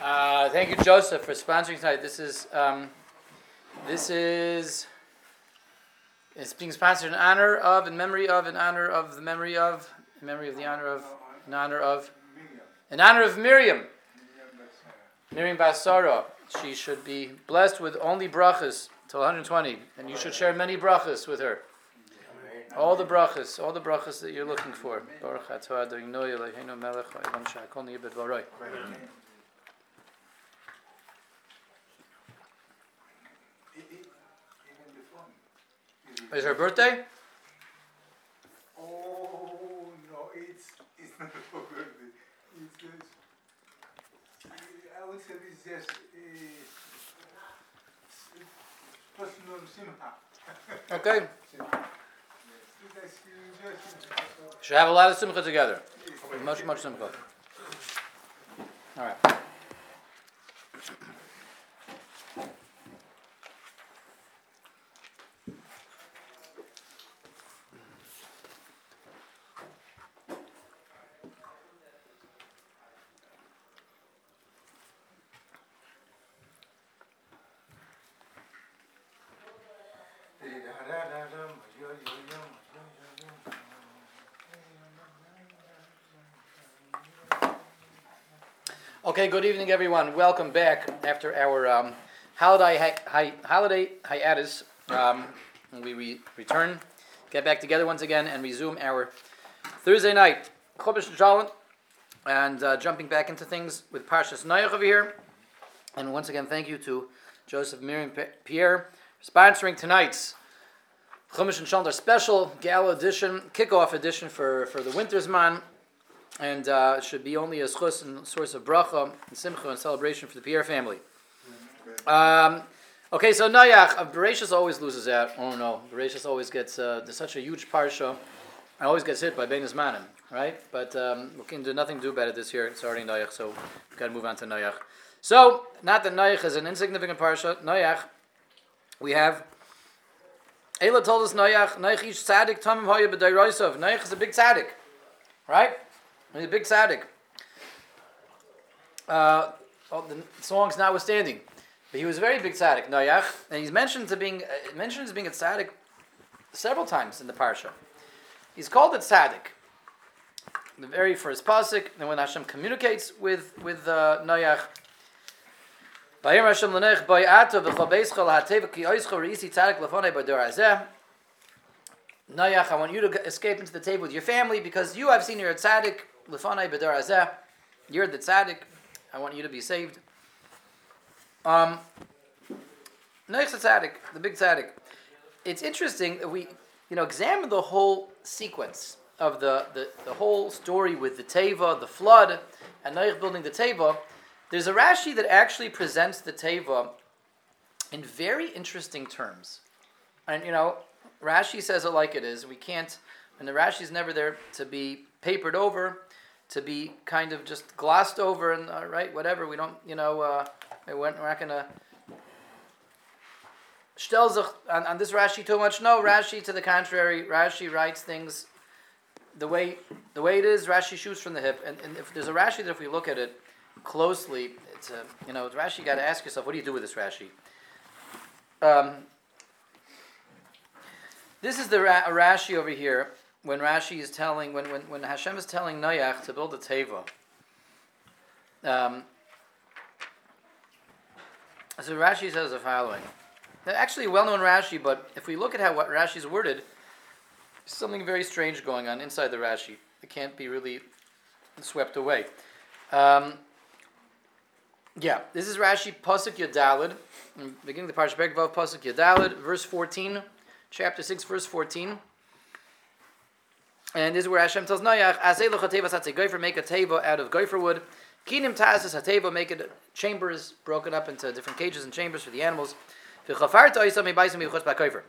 Uh, thank you, Joseph, for sponsoring tonight. This is um, this is it's being sponsored in honor of, in memory of, in honor of the memory of, in memory of the honor of, in honor of, in honor of Miriam, Miriam Basara. She should be blessed with only brachas till 120, and you should share many brachas with her. All the brachas, all the brachas that you're looking for. Baruch atah Adonai Eloheinu melech haolam shakol niyeh b'dvaroi. Is her birthday? Oh no, it's it's not her birthday. It's just I would say it's just a personal simha. Okay. Should have a lot of simcha together. Much, much simcha. All right. Okay, good evening, everyone. Welcome back after our um, holiday hi- holiday hiatus. Um, we re- return, get back together once again, and resume our Thursday night Chodesh and uh, jumping back into things with Parshas Noach over here. And once again, thank you to Joseph Miriam Pierre sponsoring tonight's Chumash and Shalom, special gala edition, kickoff edition for, for the winter zman and uh, should be only a schus and source of bracha and simcha and celebration for the Pierre family. Um, okay, so Nayach, uh, Bereshus always loses out. Oh no, Bereshus always gets, uh, such a huge parsha, and always gets hit by Bein Hazmanim, right? But um, we can do nothing to do about it this year. It's already Nayach, so we've got to move on to Nayach. So, not that Nayach is an insignificant parsha, Nayach, we have Ela told us Nayach, Nayach. Nayach is a big tzaddik, right? He's a big tzaddik. Uh, the songs notwithstanding, but he was a very big tzaddik, Noach, and he's mentioned to being uh, mentioned as being a tzaddik several times in the parsha. He's called a tzaddik. The very first pasuk, and when Hashem communicates with with uh, Noach. Vayim I want you to escape into the teva with your family because you, I've seen you're a tzaddik, l'fanei b'dar hazeh. You're the tzaddik. I want you to be saved. Um, a tzaddik, the big tzaddik. It's interesting that we, you know, examine the whole sequence of the, the, the whole story with the teva, the flood, and Noach building the teva. There's a Rashi that actually presents the teva in very interesting terms. And, you know, Rashi says it like it is. We can't, and the Rashi is never there to be papered over, to be kind of just glossed over, and uh, right, whatever. We don't, you know, uh, we're not gonna stel sich on, on this Rashi too much. No, Rashi to the contrary. Rashi writes things the way the way it is. Rashi shoots from the hip, and, and if there's a Rashi that if we look at it closely, it's a you know Rashi. You got to ask yourself, what do you do with this Rashi? Um, this is the Ra- Rashi over here when Rashi is telling when when, when Hashem is telling Noach to build a teva. Um, so Rashi says the following. Actually a well-known Rashi, but if we look at how what Rashi's worded, something very strange going on inside the Rashi. It can't be really swept away. Um, yeah, this is Rashi Pasuk Yud Daled, beginning the Parsha Vav Pasuk Yud Daled, verse fourteen, chapter six, verse fourteen. And this is where Hashem tells Noach, "Asei lochateva satzei gofer, make a teva out of gopher wood. Kinim tazes hateva, make it chambers broken up into different cages and chambers for the animals. V'chafarta oisam mebaisim yichutz ba'kofer.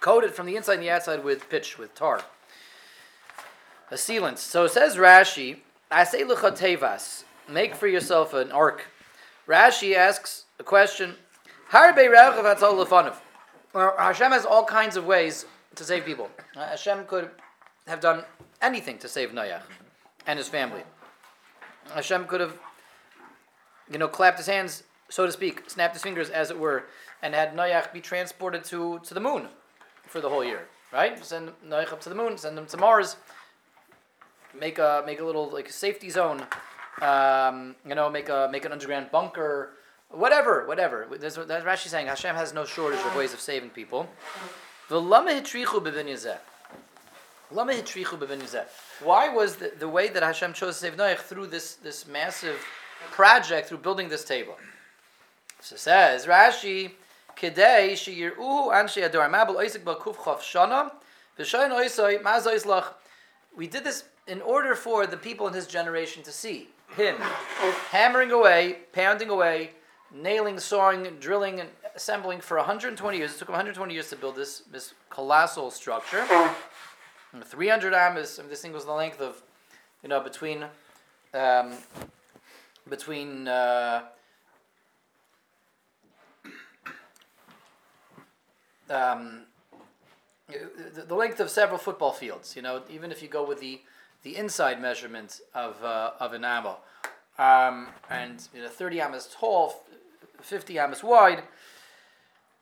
Coated from the inside and the outside with pitch, with tar. A sealant. So says Rashi, "Asei lochatevas." make for yourself an ark. Rashi asks a question: Harbe rechav atzal lefanav. Well, Hashem has all kinds of ways to save people. Uh, Hashem could have done anything to save Noach and his family. Hashem could have you know, clapped his hands, so to speak, snapped his fingers, as it were, and had Noach be transported to, to the moon for the whole year, right? Send Noach up to the moon, send him to Mars, make a make a little like safety zone, um, you know, make a make an underground bunker, whatever, whatever. That's what that's Rashi saying. Hashem has no shortage of ways of saving people. Why was the, the way that Hashem chose to save Noach through this this massive project through building this teva? So says Rashi, Kedei sheyir'uhu anshe ador mabel oisik b'kuf chof shana v'shayin oisoi maz oislach. We did this in order for the people in his generation to see him hammering away, pounding away, nailing, sawing, drilling, and assembling for 120 years. It took him 120 years to build this, this colossal structure. And 300 amas, this thing was the length of, you know, between, um, between, uh, um, the, the length of several football fields. You know, even if you go with the the inside measurement of uh, of an ammo, um, and you know, 30 amas tall, 50 amas wide.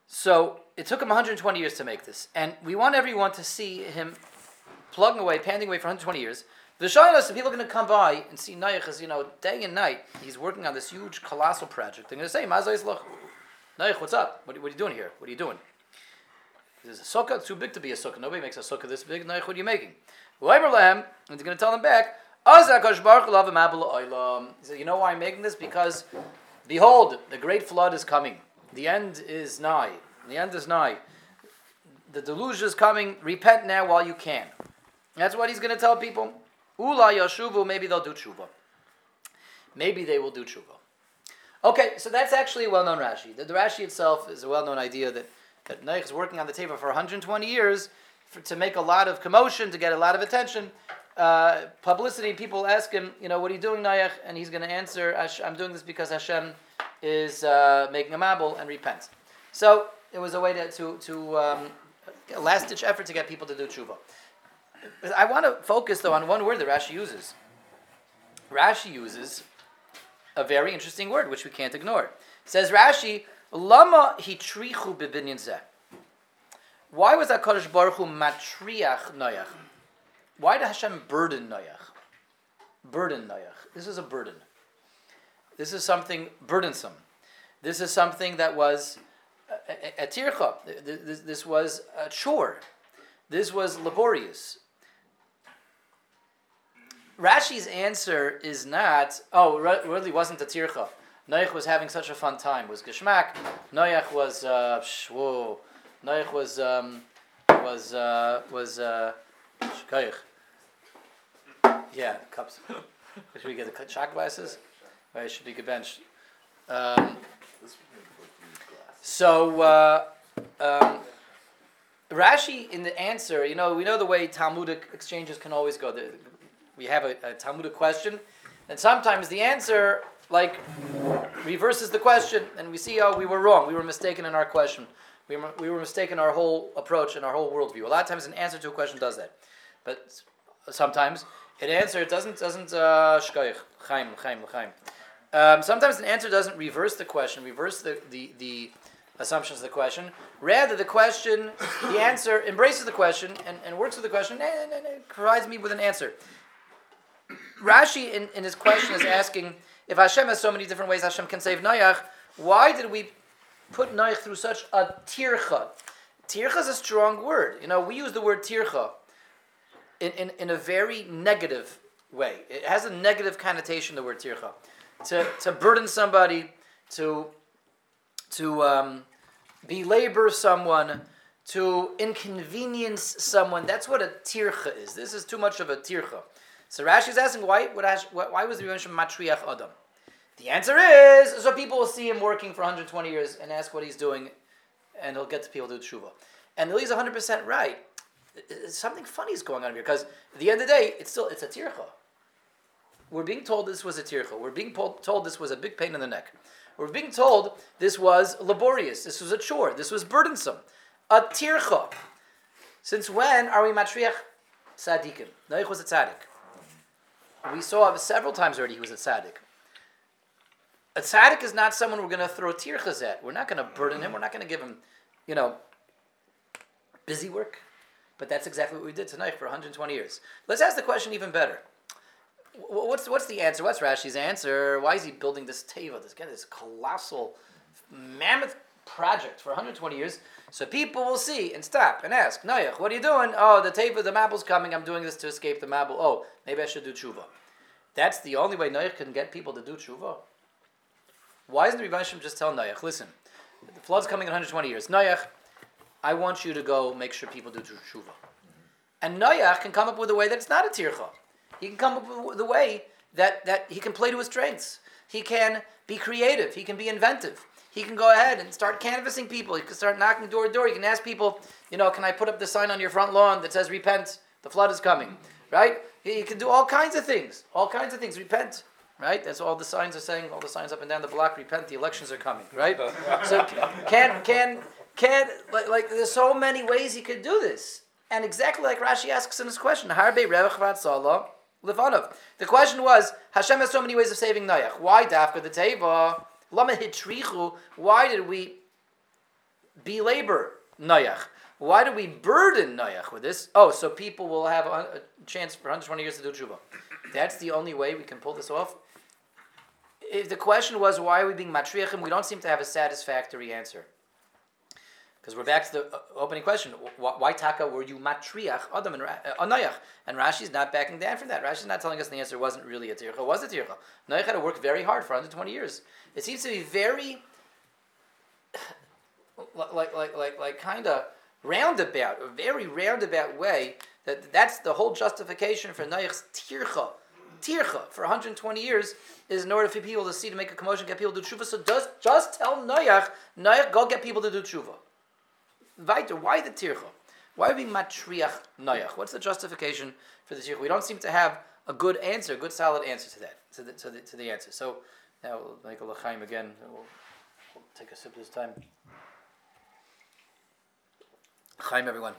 So it took him 120 years to make this, and we want everyone to see him plugging away, panting away for 120 years. The Shainas, people are going to come by and see Nayach as, you know, day and night, he's working on this huge, colossal project. They're going to say, Mazais Lach, Nayach, what's up? What, what, are you doing here? What are you doing? There's a sukkah, too big to be a sukkah. Nobody makes a sukkah this big. Nayach, what are you making? And he's going to tell them back, he said, you know why I'm making this? Because, behold, the great flood is coming. The end is nigh. The end is nigh. The deluge is coming. Repent now while you can. That's what he's going to tell people. Ula yashuvu, maybe they'll do tshuva. Maybe they will do tshuva. Okay, so that's actually a well-known Rashi. The, the Rashi itself is a well-known idea that, that Noach is working on the teva for 120 years for, to make a lot of commotion, to get a lot of attention, uh, publicity. People ask him, you know, what are you doing, Noach? And he's going to answer, I'm doing this because Hashem is uh, making a mabul and repent. So it was a way to, to, to um, last-ditch effort to get people to do tshuva. I want to focus though on one word that Rashi uses. Rashi uses a very interesting word which we can't ignore. It says Rashi, "Lama hitrichu bibinyan zeh." Why was Hakadosh Baruch Hu matriach Noach? Why did Hashem burden Noach? Burden Noach. This is a burden. This is something burdensome. This is something that was a, tircha. This was a chore. This was laborious. Rashi's answer is not, oh, really wasn't a tircha. Noach was having such a fun time. It was Geshmak. Noach was, uh, whoa. Noach was, um, was, uh, was, uh, Yeah, cups. should we get the shot glasses? Right, it should be gebenched. Um, so, uh, um, Rashi in the answer, you know, we know the way Talmudic exchanges can always go. The, we have a, a Talmudic question, and sometimes the answer like reverses the question, and we see, oh, we were wrong, we were mistaken in our question, we were, we were mistaken our whole approach and our whole worldview. A lot of times, an answer to a question does that, but sometimes an answer doesn't doesn't uh, chaim chaim chaim. Um, sometimes an answer doesn't reverse the question, reverse the, the, the assumptions of the question. Rather, the question, the answer embraces the question and, and works with the question and, and, and provides me with an answer. Rashi in, in his question is asking if Hashem has so many different ways Hashem can save Noach, why did we put Noach through such a tircha? Tircha is a strong word. You know, we use the word tircha in, in, in a very negative way. It has a negative connotation, the word tircha. To, to burden somebody, to, to um, belabor someone, to inconvenience someone. That's what a tircha is. This is too much of a tircha. So Rashi is asking why why was the mention matriach adam? The answer is so people will see him working for 120 years and ask what he's doing, and he'll get to people to do tshuva. And he's 100 percent right. Something funny is going on here because at the end of the day, it's still it's a tircha. We're being told this was a tircha. We're being told this was a big pain in the neck. We're being told this was laborious. This was a chore. This was burdensome. A tircha. Since when are we matriach tzaddikim? Noach was a tzaddik. We saw several times already he was a tzaddik. a tzaddik is not someone we're going to throw tirchas at. We're not going to burden him. We're not going to give him, you know, busy work. But that's exactly what we did tonight for 120 years. Let's ask the question even better. What's, what's the answer? What's Rashi's answer? Why is he building this teva, this, again, this colossal, mammoth project for 120 years? So people will see and stop and ask, Noach, what are you doing? Oh, the teva, the mabul's coming. I'm doing this to escape the mabul. Oh, maybe I should do tshuva. That's the only way Noach can get people to do tshuva. Why isn't the just tell Noach, listen, the flood's coming in 120 years. Noach, I want you to go make sure people do tshuva. And Noach can come up with a way that's not a tircha. He can come up with a way that, that he can play to his strengths. He can be creative. He can be inventive. He can go ahead and start canvassing people. He can start knocking door to door. He can ask people, you know, can I put up the sign on your front lawn that says repent, the flood is coming, right? He, can do all kinds of things. All kinds of things. Repent, right? That's all the signs are saying. All the signs up and down the block. Repent. The elections are coming, right? so can can can like, like there's so many ways he could do this, and exactly like Rashi asks in his question, Harbe Levanov. The question was Hashem has so many ways of saving Noach. Why dafka the teva? Hitrichu. Why did we belabor Noach? Why do we burden Noach with this? Oh, so people will have a, a chance for 120 years to do tshuva. That's the only way we can pull this off. If the question was why are we being matriachim, we don't seem to have a satisfactory answer. Because we're back to the uh, opening question: Why taka were you matriach Adam and uh, Noach? And Rashi's not backing down from that. Rashi's not telling us the answer wasn't really a tircha. Was a tircha. Noach had to work very hard for 120 years. It seems to be very like like like like kind of roundabout, a very roundabout way. That that's the whole justification for Noach's tircha. Tircha for 120 years is in order for people to see to make a commotion, get people to do tshuva. So just just tell Noach, Noach, go get people to do tshuva. Weiter, why the tircha? Why are we matriach Noach? What's the justification for the tircha? We don't seem to have a good answer, a good solid answer to that, to the, to the, to the answer. So now we'll make a l'chaim again. We'll, we'll take a sip this time. Chaim, everyone.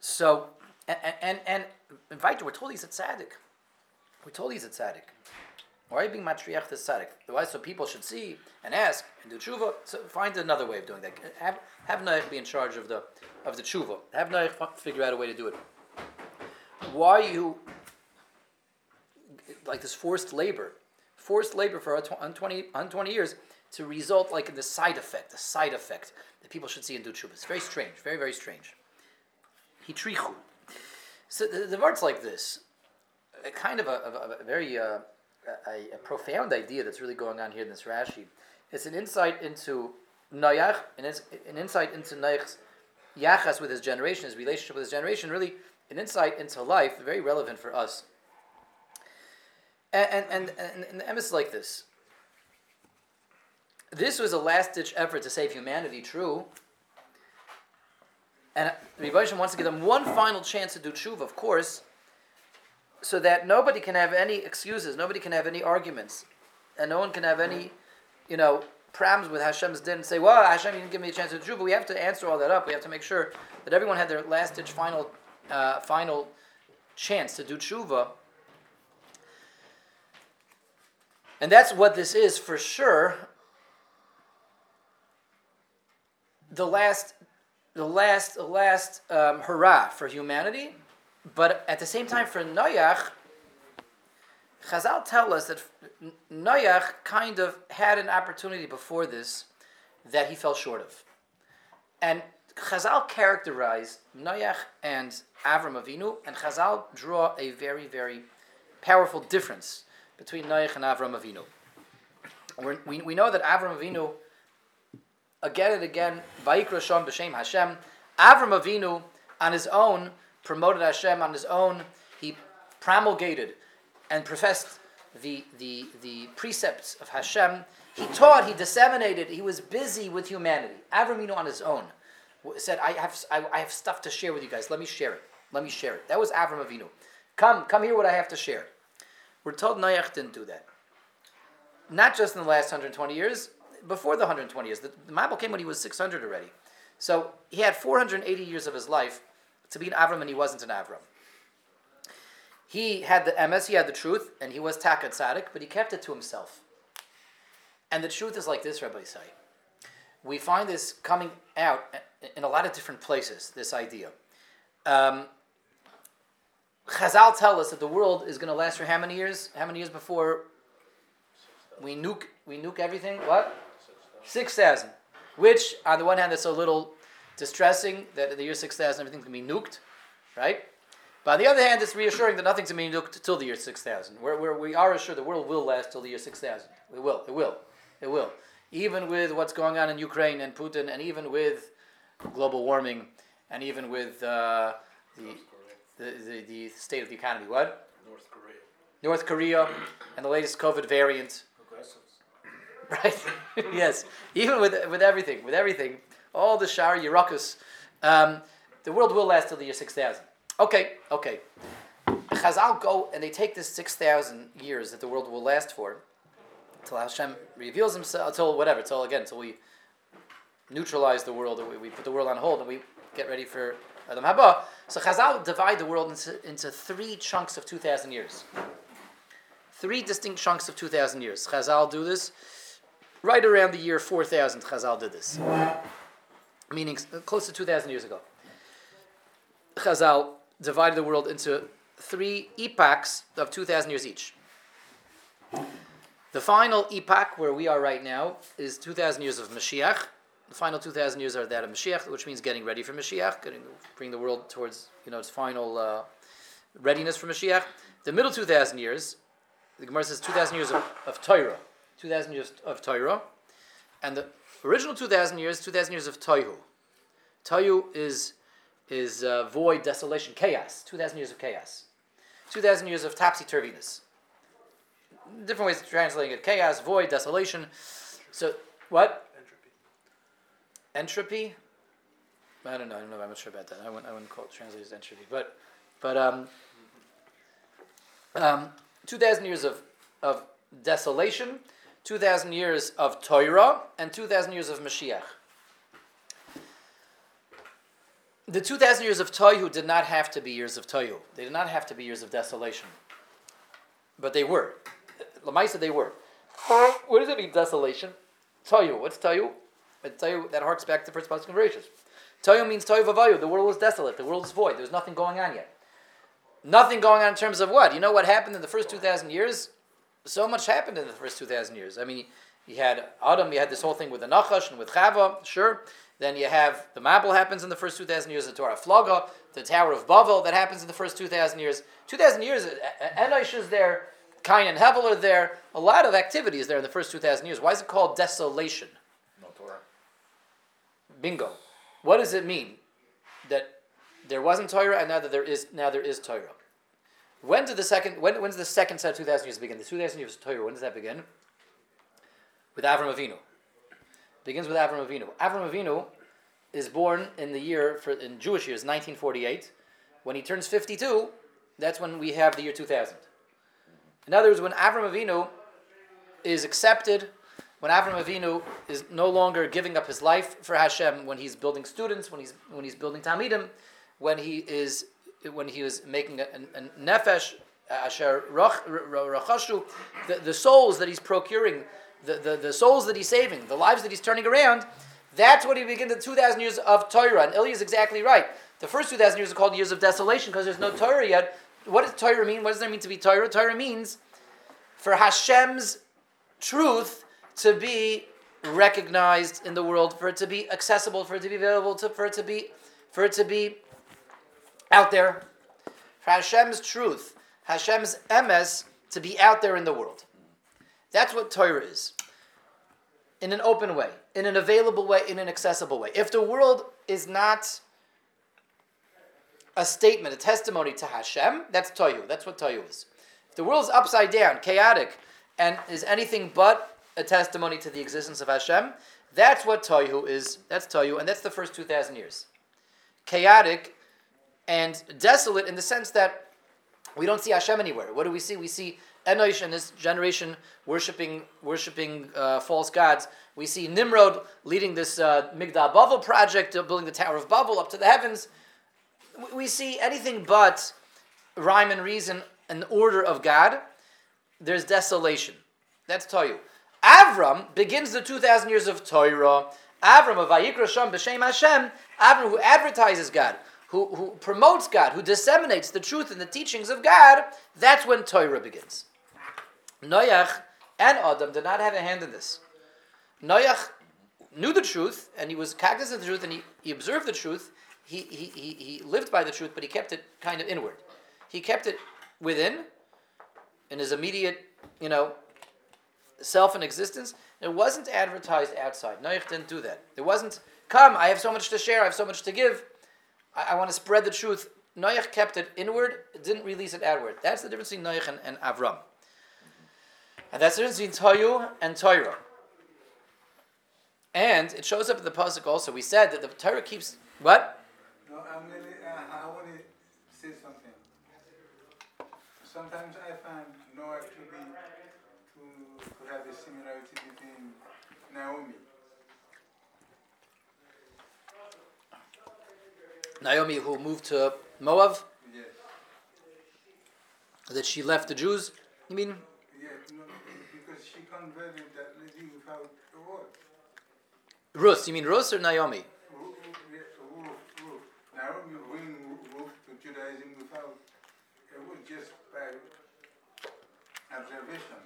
So, and, and, and, and we're told he's a tzaddik. We're told he's a tzaddik. Why are you being matriach the tzaddik? Why? So people should see and ask and do tshuva. So find another way of doing that. Have have Noach be in charge of the of the tshuva. Have Noach figure out a way to do it. Why you like this forced labor, forced labor for 120, 120 years to result like in the side effect, the side effect that people should see and do tshuva. It's very strange, very very strange. Hitrichu. So the, the words like this, a kind of a, a, a very uh, a, a, profound idea that's really going on here in this Rashi. It's an insight into Noach, and it's an insight into Noach's yachas with his generation, his relationship with his generation, really an insight into life, very relevant for us. And, and, and, and, the emes like this. This was a last-ditch effort to save humanity, true. And Rebbe wants to give them one final chance to do tshuva, of course, so that nobody can have any excuses, nobody can have any arguments, and no one can have any, you know, problems with Hashem's din say, well, Hashem, didn't give me a chance to do, but we have to answer all that up. We have to make sure that everyone had their last ditch final, uh, final chance to do tshuva. And that's what this is for sure. The last, the last, the last um, hurrah for humanity, but at the same time for Noach, Chazal tell us that Noach kind of had an opportunity before this that he fell short of. And Chazal characterized Noach and Avram Avinu, and Chazal draw a very, very powerful difference between Noach and Avram Avinu. We're, we we know that Avram Avinu, again and again, Vayikra Shom B'Shem Hashem, Avram Avinu on his own promoted Hashem on his own. He promulgated and professed the, the, the precepts of Hashem. He taught, he disseminated, he was busy with humanity. Avram Avinu on his own said, I have, I, I, have stuff to share with you guys. Let me share it. Let me share it. That was Avram Avinu. Come, come hear what I have to share. We're told Noach didn't do that. Not just in the last 120 years, before the 120 years. The Mabul came when he was 600 already. So he had 480 years of his life to be an Avram and he wasn't an Avram. He had the emes, he had the truth, and he was takat tzaddik, but he kept it to himself. And the truth is like this, Rabbi Say. We find this coming out in a lot of different places, this idea. Um, Chazal tell us that the world is going to last for how many years? How many years before we nuke we nuke everything? What? Six thousand. Which, on the one hand, is a little distressing that the year six thousand everything's going to be nuked, right? But on the other hand, it's reassuring that nothing's going to be nuked till the year six thousand. Where, where we are assured the world will last till the year six thousand. It will. It will. It will. Even with what's going on in Ukraine and Putin, and even with global warming, and even with uh, the the, the, the state of the economy. What? North Korea. North Korea and the latest COVID variant. Right? yes. Even with, with everything, with everything, all the Shar Yerakus, um, the world will last till the year 6000. Okay, okay. Chazal go and they take this 6,000 years that the world will last for, until Hashem reveals himself, until whatever, until again, until we neutralize the world, or we, we put the world on hold and we get ready for Adam Haba. So Chazal divide the world into, into three chunks of 2,000 years. Three distinct chunks of 2,000 years. Chazal do this right around the year 4,000. Chazal did this, meaning uh, close to 2,000 years ago. Chazal divided the world into three epochs of 2,000 years each. The final epoch, where we are right now, is 2,000 years of Mashiach. The final 2,000 years are that of Mashiach, which means getting ready for Mashiach, getting, bring the world towards you know its final uh, readiness for Mashiach. The middle 2,000 years, the Gemara says 2,000 years of, of Torah. 2,000 years of Torah. And the original 2,000 years, 2,000 years of Toihu. Toihu is, is uh, void, desolation, chaos. 2,000 years of chaos. 2,000 years of topsy-turviness. Different ways of translating it. Chaos, void, desolation. So, what? Entropy. Entropy? I don't know. I don't know. I'm not sure about that. I wouldn't, I wouldn't call it translated as entropy. But, but um, um, 2,000 years of, of desolation, 2,000 years of Torah, and 2,000 years of Mashiach. The 2,000 years of Tohu did not have to be years of Tohu. They did not have to be years of desolation. But they were. Lamaisa, they were. What does it mean, desolation? Tohu. What's Tohu? Tohu, that harks back to the first pasuk of Bereshit. Tohu means Tohu Vavayu. The world is desolate. The world is void. There's nothing going on yet. Nothing going on in terms of what? You know what happened in the first 2,000 years? So much happened in the first 2,000 years. I mean, you had Adam, you had this whole thing with the Nachash and with Chava, sure. Then you have the Mabul happens in the first 2,000 years, the Dor Haflaga, the Tower of Babel that happens in the first 2,000 years. 2,000 years, uh, uh, Enosh is there, Cain and Hevel are there. A lot of activities there in the first 2,000 years. Why is it called desolation? No Torah. Bingo. What does it mean? That there wasn't Torah and now that there is now there is Torah. When did the second when when's the second set of two thousand years begin? The two thousand years of Torah, when does that begin? With Avram Avinu. Begins with Avram Avinu. Avram Avinu is born in the year for in Jewish years, nineteen forty eight. When he turns fifty two, that's when we have the year two thousand. In other words, when Avram Avinu is accepted when Avram Avinu is no longer giving up his life for Hashem, when he's building students, when he's when he's building Talmidim, when he is when he was making a, a, a nefesh asher rachashu, the, the souls that he's procuring, the, the, the souls that he's saving, the lives that he's turning around, that's what he begins the 2,000 years of Torah. And Ilya is exactly right. The first 2,000 years are called years of desolation because there's no Torah yet. What does Torah mean? What does there mean to be Torah? Torah means for Hashem's truth to be recognized in the world, for it to be accessible, for it to be available, to, for it to be, for it to be out there, for Hashem's truth, Hashem's emes to be out there in the world. That's what Torah is. In an open way, in an available way, in an accessible way. If the world is not a statement, a testimony to Hashem, that's Toyu. That's what Toyu is. If the world is upside down, chaotic, and is anything but a testimony to the existence of Hashem, that's what Toyu is. That's Toyu, and that's the first 2,000 years. Chaotic and desolate in the sense that we don't see Hashem anywhere. What do we see? We see Enosh and his generation worshiping worshiping uh, false gods. We see Nimrod leading this uh, Migdal Bavel project, uh, building the Tower of Babel up to the heavens. We, we see anything but rhyme and reason and order of God. There's desolation. That's Toyu. Avram begins the 2,000 years of Torah. Avram of Vayikra Shem B'Shem Hashem, Avram who advertises God, who, who promotes God, who disseminates the truth and the teachings of God, that's when Torah begins. Noach and Adam did not have a hand in this. Noach knew the truth, and he was cognizant of the truth, and he, he observed the truth. He, he, he, he lived by the truth, but he kept it kind of inward. He kept it within, in his immediate, you know, self and existence. It wasn't advertised outside. Noach didn't do that. It wasn't, come, I have so much to share, I have so much to give. I, I want to spread the truth. Noach kept it inward, didn't release it outward. That's the difference between Noach and, and Avram. And that's the difference between Toyu and Torah. And it shows up in the pasuk also. We said that the Torah keeps what? No, I'm really, uh, I want to say something. Sometimes I find Noach to be, to, to have a similarity between Naomi. Naomi, who moved to Moab, Yes. that she left the Jews. You mean? No, because she converted that lady without a word. Rus? You mean Rus or Naomi? Ru- Ru- yes, Ruth, Ruth. Naomi bring Ruth to Judaism without a word, just by observation.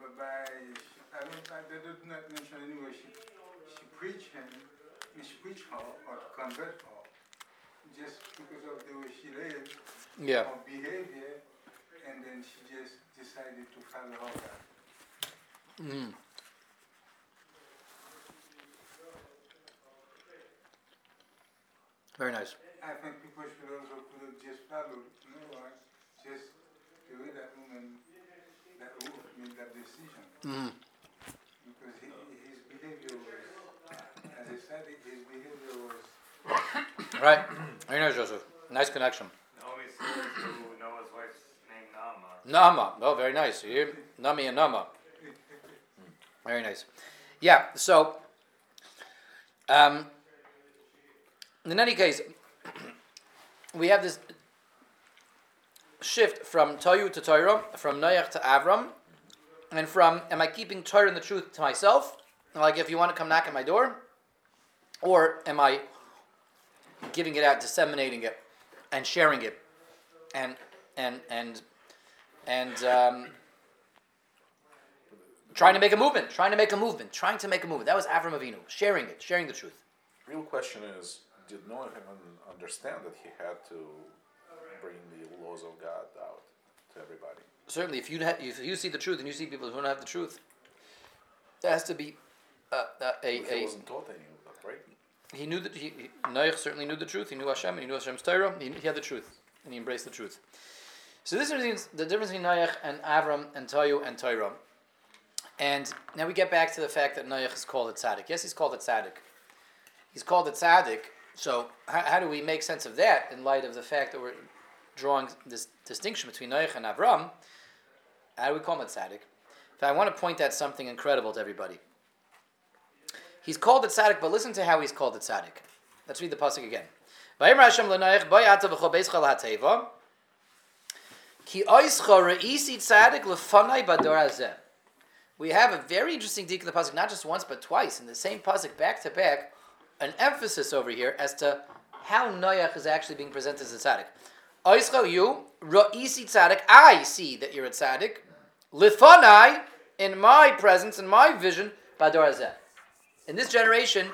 But by, I don't, I, they did not mention anywhere she, she preached him, she preached her or convert her, just because of the way she lived Yeah. or behavior, and then she just decided to follow her. Mm. Very nice. I think people should also could have just followed, you know just the way that woman, that woman made that decision. Mm. Because he, his behavior was, as I said, his behavior was, Right. Very nice, Joseph. Nice connection. Naomi's Noah's wife's name Naamah. Nama. Oh, very nice. You? Nami and Nama. Very nice. Yeah, so, um, in any case, we have this shift from Toyu to Torah, from Noach to Avram, and from am I keeping Torah and the truth to myself? Like if you want to come knock at my door, or am I giving it out, disseminating it, and sharing it, and and and and um, trying to make a movement, trying to make a movement, trying to make a movement. That was Avram Avinu, sharing it, sharing the truth. Real question is, did Noah even understand that he had to bring the laws of God out to everybody? Certainly, if you ha- if you see the truth and you see people who don't have the truth, there has to be uh, uh, a, a wasn't taught any of that, right? He knew that he, Noach certainly knew the truth. He knew Hashem and he knew Hashem's Torah. He, he had the truth and he embraced the truth. So this is the difference between Noach and Avram and Toyu and Torah. And now we get back to the fact that Noach is called a tzaddik. Yes, he's called a tzaddik. He's called a tzaddik. So how, how do we make sense of that in light of the fact that we're drawing this distinction between Noach and Avram? How do we call him a tzaddik? But I want to point out something incredible to everybody. He's called a tzaddik, but listen to how he's called a tzaddik. Let's read the pasuk again. We have a very interesting deek in the pasuk, not just once but twice in the same pasuk, back to back, an emphasis over here as to how Noach is actually being presented as a tzaddik. You re'isi tzaddik. I see that you're a tzaddik. L'fanai in my presence, in my vision, bador hazeh. In this generation,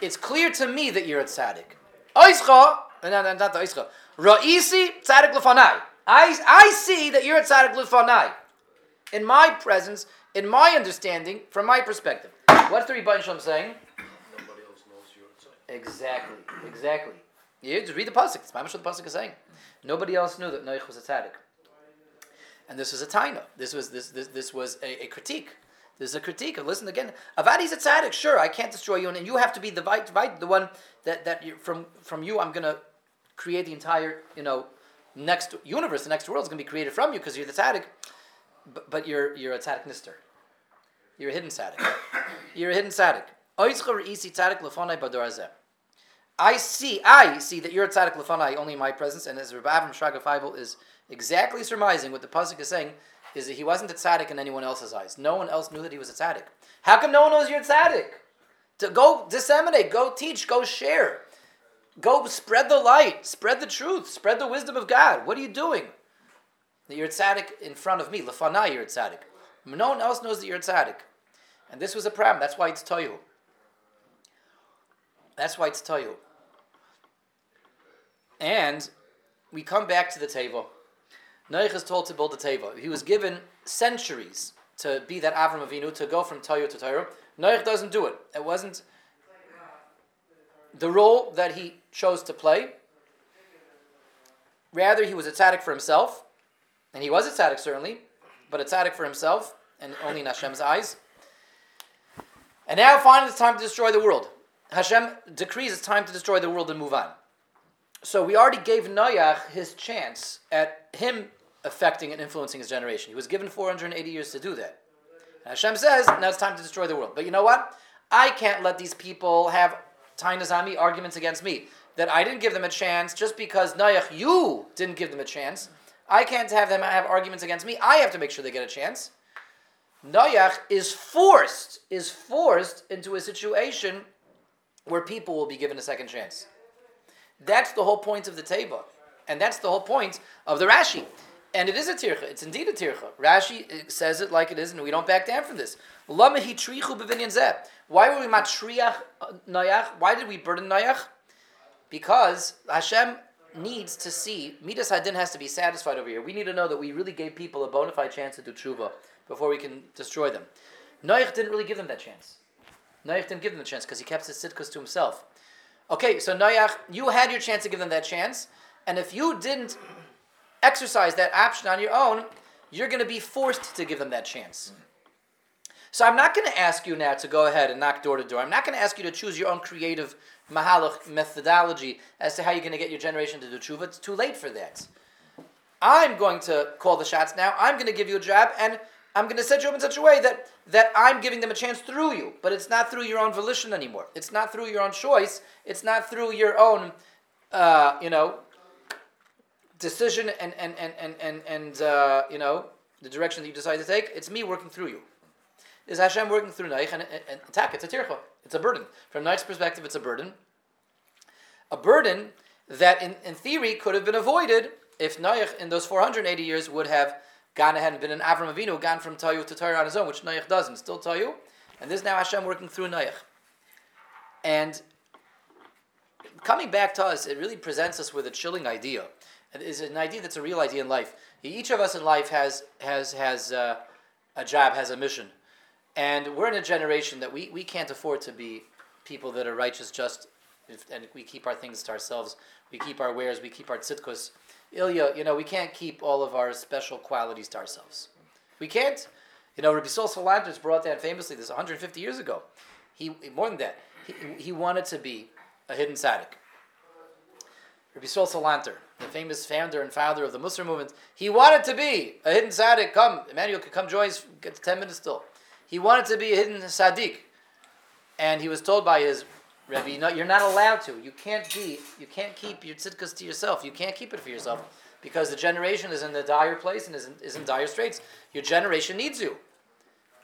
it's clear to me that you're a tzaddik. Oischa, no, no, not the oischa. Ra'isi tzaddik l'fanai. I, I see that you're a tzaddik l'fanai. In my presence, in my understanding, from my perspective. What's the Rebbeinu Shalom saying? Nobody else knows you're a tzaddik. Exactly, exactly. You just read the pasuk. It's my what the pasuk is saying. Nobody else knew that Noach was a tzaddik. And this was a taina. This was this this, this was a, a critique. This is a critique. Listen again. Avadi's a tzaddik. Sure, I can't destroy you, and you have to be the the one that that you, from from you. I'm gonna create the entire you know next universe. The next world is gonna be created from you because you're the tzaddik. But, but you're you're a tzaddik nister. You're a hidden tzaddik. You're a hidden tzaddik. Lefonai. I see, I see that you're a tzaddik lefanai only in my presence, and as Rabbi Avram Shraga Feivel is exactly surmising what the pasuk is saying, is that he wasn't a tzaddik in anyone else's eyes. No one else knew that he was a tzaddik. How come no one knows you're a tzaddik? To go disseminate, go teach, go share, go spread the light, spread the truth, spread the wisdom of God. What are you doing? That you're a tzaddik in front of me. Lefanai, you're a tzaddik. No one else knows that you're a tzaddik. And this was a problem. That's why it's toyu. That's why it's toyu. And we come back to the teva. Noach is told to build a teva. He was given centuries to be that Avram Avinu, to go from Toyo to Torah. Noach doesn't do it. It wasn't the role that he chose to play. Rather, he was a tzaddik for himself, and he was a tzaddik certainly, but a tzaddik for himself, and only in Hashem's eyes. And now finally it's time to destroy the world. Hashem decrees it's time to destroy the world and move on. So we already gave Noach his chance at him affecting and influencing his generation. He was given 480 years to do that. And Hashem says, now it's time to destroy the world. But you know what? I can't let these people have Tainazami arguments against me. That I didn't give them a chance just because Noach, you didn't give them a chance. I can't have them have arguments against me. I have to make sure they get a chance. Noach is forced, is forced into a situation where people will be given a second chance. That's the whole point of the teva. And that's the whole point of the Rashi. And it is a tircha. It's indeed a tircha. Rashi uh, says it like it is, and we don't back down from this. Why were we matriach uh, Noach? Why did we burden Noach? Because Hashem needs to see, Midas Hadin has to be satisfied over here. We need to know that we really gave people a bona fide chance to do tshuva before we can destroy them. Noach didn't really give them that chance. Noach didn't give them the chance because he kept his sitkas to himself. Okay, so Noach, you had your chance to give them that chance, and if you didn't exercise that option on your own, you're going to be forced to give them that chance. So I'm not going to ask you now to go ahead and knock door to door. I'm not going to ask you to choose your own creative mahalach methodology as to how you're going to get your generation to do tshuva. It's too late for that. I'm going to call the shots now. I'm going to give you a job, and I'm going to set you up in such a way that, that I'm giving them a chance through you. But it's not through your own volition anymore. It's not through your own choice. It's not through your own, uh, you know, decision and and and and and, and uh, you know the direction that you decide to take. It's me working through you. Is Hashem working through Naich and, and, and attack? It's a tircha. It's a burden. From Naich's perspective, it's a burden. A burden that, in, in theory, could have been avoided if Naich in those 480 years would have gone ahead and been an Avram Avinu, gone from Tayu to Torah on his own, which Naich doesn't. Still Tayu. And this is now Hashem working through Naich. And coming back to us, it really presents us with a chilling idea is an idea that's a real idea in life. Each of us in life has has has uh, a job, has a mission, and we're in a generation that we, we can't afford to be people that are righteous, just, and we keep our things to ourselves. We keep our wares, we keep our tzitkus. Ilya, you know, we can't keep all of our special qualities to ourselves. We can't. You know, Rabbi Sol brought that famously this 150 years ago. He more than that. He, he wanted to be a hidden tzaddik. Rabbi Sol Salanter, the famous founder and founder of the Mussar movement, he wanted to be a hidden tzaddik. Come, Emmanuel could come join us, get to 10 minutes still. He wanted to be a hidden tzaddik. And he was told by his Rebbe, no, you're not allowed to. You can't be, you can't keep your tzidkas to yourself. You can't keep it for yourself. Because the generation is in a dire place and is in, is in dire straits. Your generation needs you.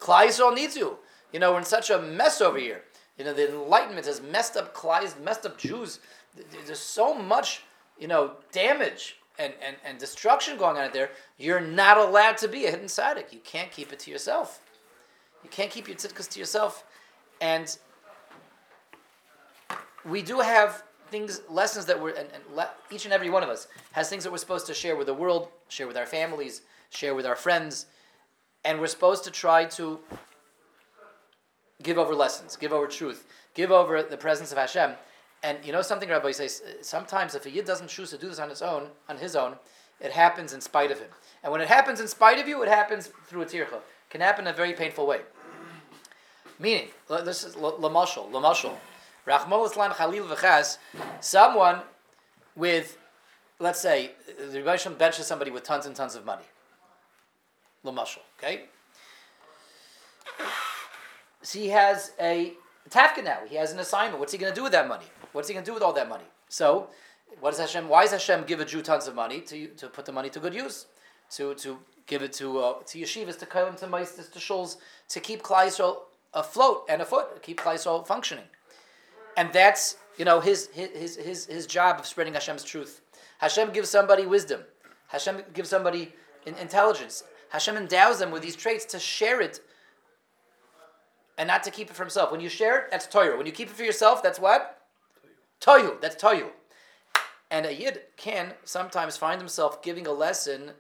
Yisrael needs you. You know, we're in such a mess over here. You know, the Enlightenment has messed up Klal, messed up Jews. There's so much you know, damage and, and, and destruction going on out there, you're not allowed to be a hidden tzaddik. You can't keep it to yourself. You can't keep your tzidkas to yourself. And we do have things, lessons that we're, and, and le, each and every one of us has things that we're supposed to share with the world, share with our families, share with our friends, and we're supposed to try to give over lessons, give over truth, give over the presence of Hashem. And you know something, Rabbi says, sometimes if a yid doesn't choose to do this on his own, on his own, it happens in spite of him. And when it happens in spite of you, it happens through a tircha. Can happen in a very painful way. Meaning, this is lamashal, lamashal. Rachmol Islam Khalil V'chas, someone with, let's say, the Rebbe benches somebody with tons and tons of money. Lamashal, okay? So he has a tafka now. He has an assignment. What's he going to do with that money? What's he going to do with all that money? So, what does Hashem? Why does Hashem give a Jew tons of money to to put the money to good use, to to give it to uh, to yeshivas, to kolim, to maistis, to shuls, to keep Yisrael afloat and afoot, keep Yisrael functioning. And that's you know his his his his job of spreading Hashem's truth. Hashem gives somebody wisdom. Hashem gives somebody intelligence. Hashem endows them with these traits to share it and not to keep it for himself. When you share it, that's toyu. When you keep it for yourself, that's what? Toyu. That's toyu. And a yid can sometimes find himself giving a lesson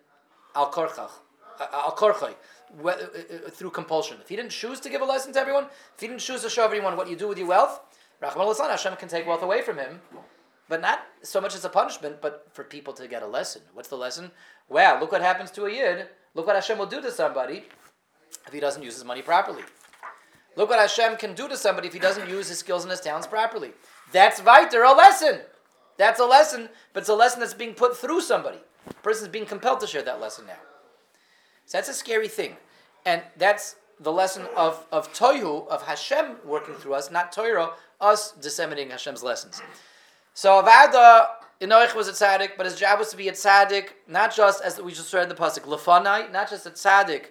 al korchach, uh, al uh, uh, through compulsion. If he didn't choose to give a lesson to everyone, if he didn't choose to show everyone what you do with your wealth, Rahman al Hashem can take wealth away from him, but not so much as a punishment, but for people to get a lesson. What's the lesson? Wow, look what happens to a yid. Look what Hashem will do to somebody if he doesn't use his money properly. Look what Hashem can do to somebody if he doesn't use his skills and his talents properly. That's weiter a lesson. That's a lesson, but it's a lesson that's being put through somebody. The person's being compelled to share that lesson now. So that's a scary thing. And that's the lesson of, of Tohu, of Hashem working through us, not Torah, us disseminating Hashem's lessons. So Avada, Enoch was a tzaddik, but his job was to be a tzaddik, not just, as we just read in the Pasuk, Lefanai, not just a tzaddik,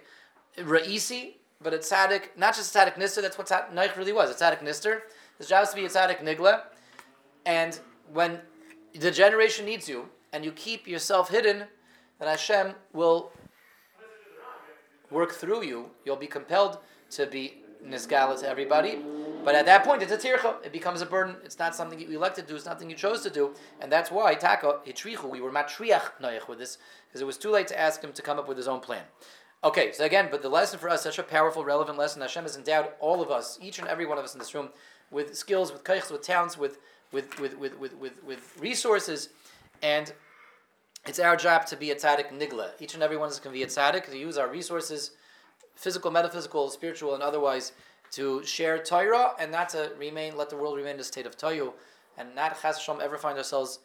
Ra'isi, but a tzaddik, not just a tzaddik nister, that's what Enoch really was, a tzaddik nister. Was to be a tzaddik nigla. And when the generation needs you, and you keep yourself hidden, then Hashem will work through you. You'll be compelled to be nisgala to everybody. But at that point, it's a tircha. It becomes a burden. It's not something you elected to do. It's nothing you chose to do. And that's why, taka, hitrichu, we were matriach noyach with this, because it was too late to ask him to come up with his own plan. Okay, so again, but the lesson for us, such a powerful, relevant lesson. Hashem has endowed all of us, each and every one of us in this room, with skills, with kaichs, with talents, with, with, with, with, with, with, with resources. And it's our job to be a tzaddik nigla. Each and every one of us can be a tzaddik, to use our resources, physical, metaphysical, spiritual, and otherwise, to share Torah and not to remain, let the world remain in a state of Toyu, and not Hashem ever find ourselves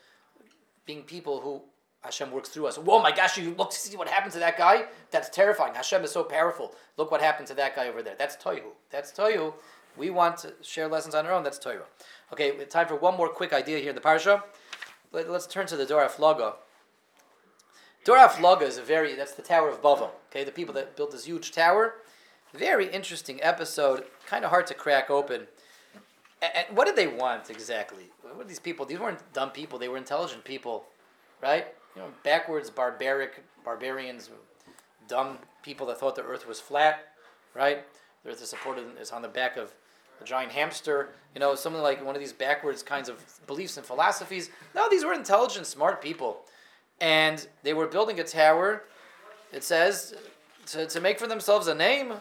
being people who Hashem works through us. Whoa, my gosh, you look to see what happened to that guy? That's terrifying. Hashem is so powerful. Look what happened to that guy over there. That's Toyu. That's Toyu. We want to share lessons on our own. That's Toyu. Okay, time for one more quick idea here in the parsha. Let, us turn to the Dor Haflaga. Dor Haflaga is a very, that's the Tower of Bavel. Okay, the people that built this huge tower. Very interesting episode. Kind of hard to crack open. And what did they want exactly? What were these people? These weren't dumb people. They were intelligent people, right? You know, backwards, barbaric barbarians, dumb people that thought the Earth was flat, right? The Earth is supported is on the back of a giant hamster. You know, something like one of these backwards kinds of beliefs and philosophies. No, these were intelligent, smart people, and they were building a tower. It says to, to make for themselves a name.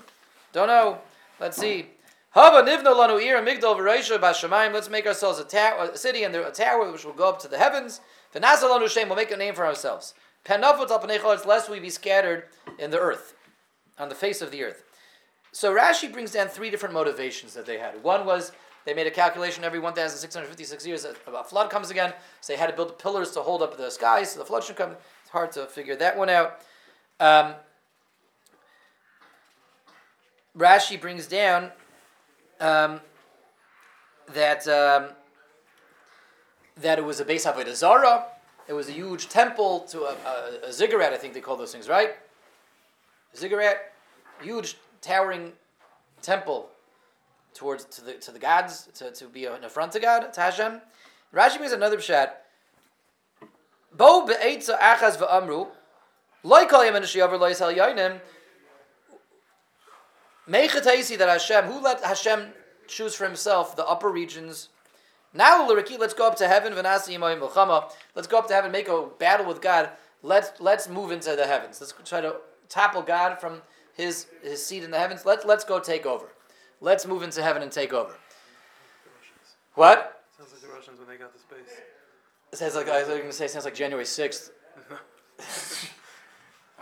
Don't know. Let's see. Let's make ourselves a, tower, a city and a tower which will go up to the heavens. V'nasa lanu. We'll make a name for ourselves. Penafot al lest we be scattered in the earth, on the face of the earth. So Rashi brings down three different motivations that they had. One was they made a calculation every 1,656 years that a flood comes again, so they had to build pillars to hold up the sky so the flood should come. It's hard to figure that one out. Um, Rashi brings down um, that um, that it was a base avodah zara. It was a huge temple to a, a, a ziggurat. I think they call those things right. A ziggurat, huge towering temple towards to the to the gods to, to be an affront to God to Hashem. Rashi brings another shot. Bo be'etza achaz v'amru loy kol yem enushiyaver loy yisal yoinim Meichataisi that Hashem, who let Hashem choose for himself the upper regions. Now, Luriki, let's go up to heaven. Vanasi Milchama. Let's go up to heaven, make a battle with God. Let's let's move into the heavens. Let's try to topple God from his his seat in the heavens. Let let's go take over. Let's move into heaven and take over. What? Sounds like the Russians when they got to space. It sounds like I was going to say. It sounds like January sixth.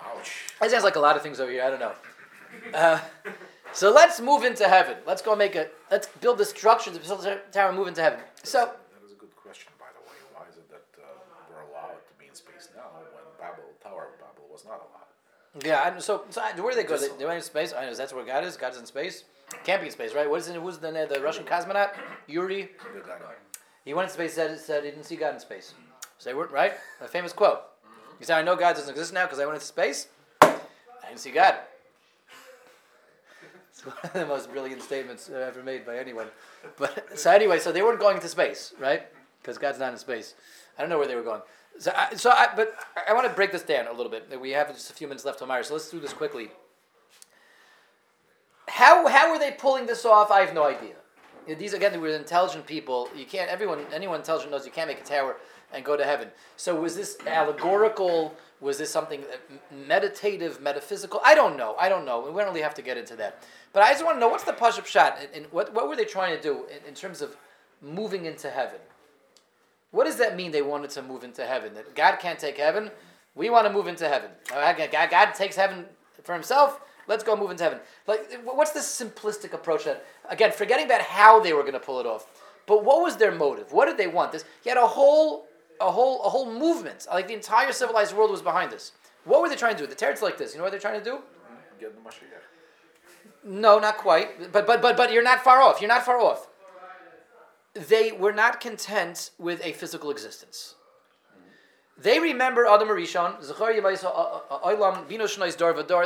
Ouch. It sounds like a lot of things over here. I don't know. Uh, so let's move into heaven. Let's go make a. Let's build the structure, the tower, and move into heaven. So That is a good question, by the way. Why is it that uh, we're allowed to be in space now when Babel, Tower of Babel, was not allowed? Yeah, I, so so where do they go? They, they went into space. I know that's where God is. God's in space. Can't be in space, right? What is it? Who's the the Russian cosmonaut? Yuri. Gagarin. He went into space. Said said he didn't see God in space. So they weren't right. A famous quote. He said, "I know God doesn't exist now because I went into space. I didn't see God. It's one of the most brilliant statements ever made by anyone. But so anyway, so they weren't going into space, right? Because God's not in space. I don't know where they were going. So, I, so I, but I want to break this down a little bit. We have just a few minutes left to so let's do this quickly. How how are they pulling this off? I have no idea. You know, these again, they were intelligent people. You can't. Everyone, anyone intelligent knows you can't make a tower and go to heaven. So was this allegorical? Was this something meditative, metaphysical? I don't know. I don't know. We don't really have to get into that. But I just want to know what's the pashut pshat and, and what what were they trying to do in, in terms of moving into heaven? What does that mean? They wanted to move into heaven. That God can't take heaven. We want to move into heaven. Oh, God, God takes heaven for Himself. Let's go move into heaven. Like, what's the simplistic approach? That again, forgetting about how they were going to pull it off, but what was their motive? What did they want? This you had a whole, a whole, a whole movement. Like the entire civilized world was behind this. What were they trying to do? The Teretz like this. You know what they're trying to do? Get the Mashiach. No, not quite. But but but but you're not far off. You're not far off. They were not content with a physical existence. They remember Adam Shnois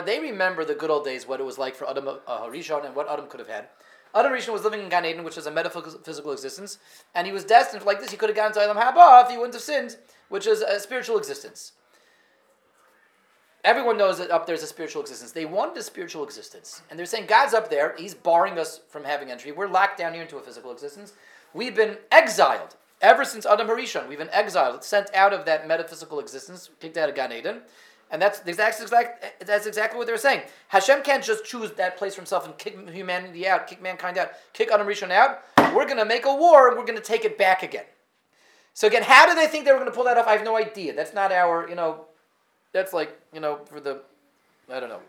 They remember the good old days, what it was like for Adam uh, Harishon and what Adam could have had. Adam Rishon was living in Gan Eden, which is a metaphysical existence, and he was destined for like this. He could have gone to Olam Haba if he wouldn't have sinned, which is a spiritual existence. Everyone knows that up there is a spiritual existence. They wanted a spiritual existence, and they're saying God's up there. He's barring us from having entry. We're locked down here into a physical existence. We've been exiled ever since Adam Harishon. We've been exiled, sent out of that metaphysical existence, kicked out of Gan Eden. And that's, that's, exact, that's exactly what they're saying. Hashem can't just choose that place for himself and kick humanity out, kick mankind out, kick Adam Rishon out. We're going to make a war and we're going to take it back again. So again, how do they think they were going to pull that off? I have no idea. That's not our, you know, that's like, you know, for the, I don't know,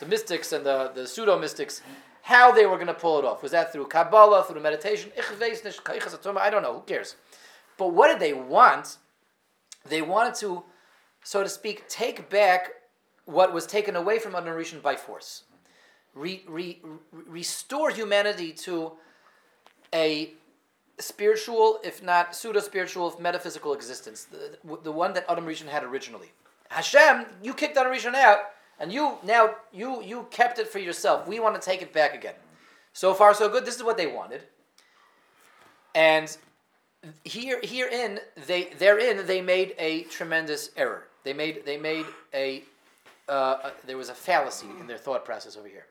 the mystics and the, the pseudo mystics, how they were going to pull it off. Was that through Kabbalah, through meditation? I don't know. Who cares? But what did they want? They wanted to, so to speak, take back what was taken away from Adam Rishon by force. Re, re, restore humanity to a spiritual, if not pseudo spiritual, metaphysical existence, the, the one that Adam Rishon had originally. Hashem, you kicked Adam Rishon out, and you now you you kept it for yourself. We want to take it back again. So far, so good. This is what they wanted, and here herein they therein they made a tremendous error. They made they made a uh, there was a fallacy in their thought process over here.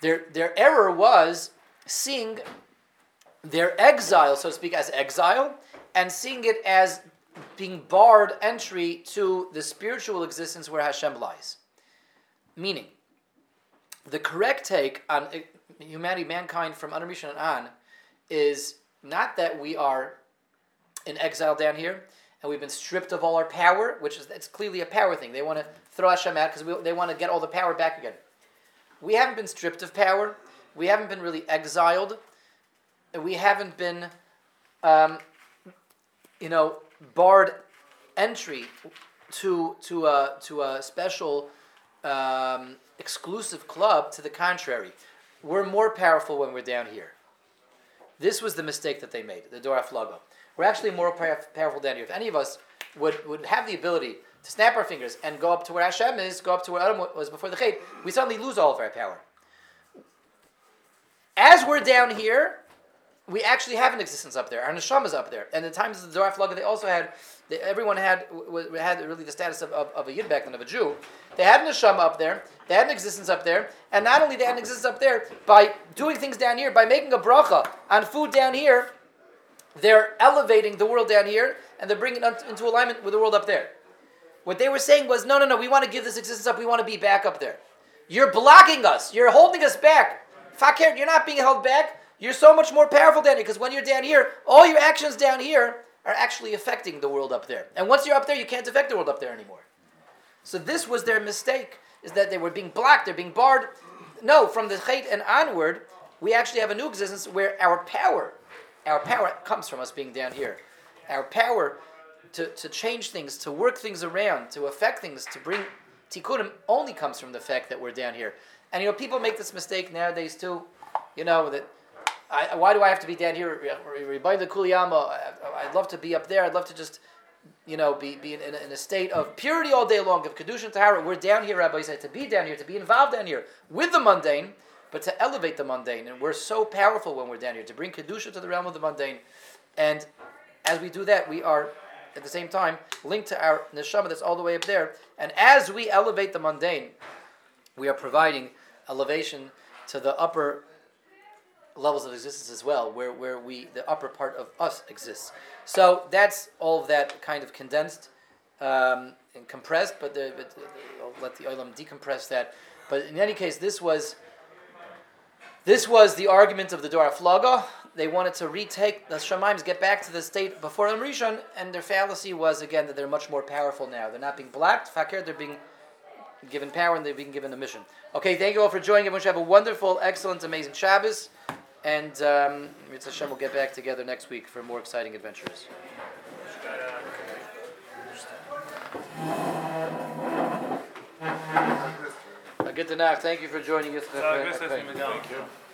Their their error was seeing their exile, so to speak, as exile, and seeing it as being barred entry to the spiritual existence where Hashem lies. Meaning, the correct take on humanity, mankind from Adam Rishon and on, is not that we are in exile down here and we've been stripped of all our power, which is it's clearly a power thing. They want to throw Hashem out because they want to get all the power back again. We haven't been stripped of power. We haven't been really exiled. We haven't been, um, you know, barred entry to to a to a special um, exclusive club. To the contrary, we're more powerful when we're down here. This was the mistake that they made, the Dor Haflaga. We're actually more powerful down here. If any of us would, would have the ability to snap our fingers and go up to where Hashem is, go up to where Adam was before the Chet, we suddenly lose all of our power. As we're down here, we actually have an existence up there. Our neshama is up there. And the times of the Dor Haflaga, they also had, they, everyone had had really the status of, of, of a Yid back then, of a Jew. They had an neshama up there. They had an existence up there. And not only they had an existence up there, by doing things down here, by making a bracha on food down here, they're elevating the world down here and they're bringing it into alignment with the world up there. What they were saying was, no, no, no, we want to give this existence up. We want to be back up there. You're blocking us. You're holding us back. Fakir, you're not being held back. You're so much more powerful down here because when you're down here, all your actions down here are actually affecting the world up there. And once you're up there, you can't affect the world up there anymore. So this was their mistake, is that they were being blocked, they're being barred. No, from the Chet and onward, we actually have a new existence where our power, our power comes from us being down here. Our power to, to change things, to work things around, to affect things, to bring tikkunim only comes from the fact that we're down here. And you know, people make this mistake nowadays too. You know that I, why do I have to be down here? I'd love to be up there. I'd love to just you know, be, be in, in, a, in a state of purity all day long, of Kedusha and Tahara. We're down here, Rabbi said, to be down here, to be involved down here with the mundane, but to elevate the mundane. And we're so powerful when we're down here, to bring Kedusha to the realm of the mundane. And as we do that, we are at the same time linked to our neshama that's all the way up there. And as we elevate the mundane, we are providing elevation to the upper levels of existence as well, where, where we the upper part of us exists. So that's all of that kind of condensed um, and compressed, but, the, but I'll let the olam decompress that. But in any case, this was this was the argument of the Dor Haflaga. They wanted to retake the Shemaims, get back to the state before Adam Rishon, and their fallacy was again that they're much more powerful now. They're not being blacked, fakir, they're being given power and they're being given a mission. Okay, thank you all for joining. Everyone should have a wonderful, excellent, amazing Shabbos. And um, Mitzvah Hashem will get back together next week for more exciting adventures. Uh, Good to know. Thank you for joining us. So I guess that's Okay. the Miguel.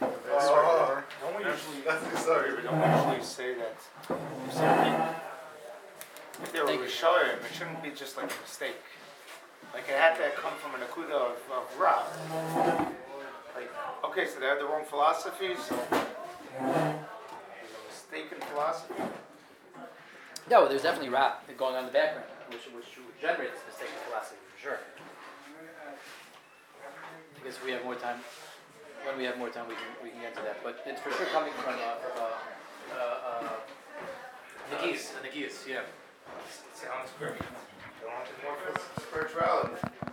Don't we usually, sorry, we don't usually say that if something, if they were Thank you. Rishoyim, it shouldn't be just like a mistake. Like it had to come from an akuda of, of Ra. Like, okay, so they had the wrong philosophy, so there's a mistaken philosophy. No, there's definitely rap going on in the background, which, which generates mistaken philosophy for sure. I guess we have more time. When we have more time, we can we can get to that. But it's for sure coming from uh, uh, uh, uh, Nagis, Nagis, yeah. Sounds great. Don't want to more spirituality.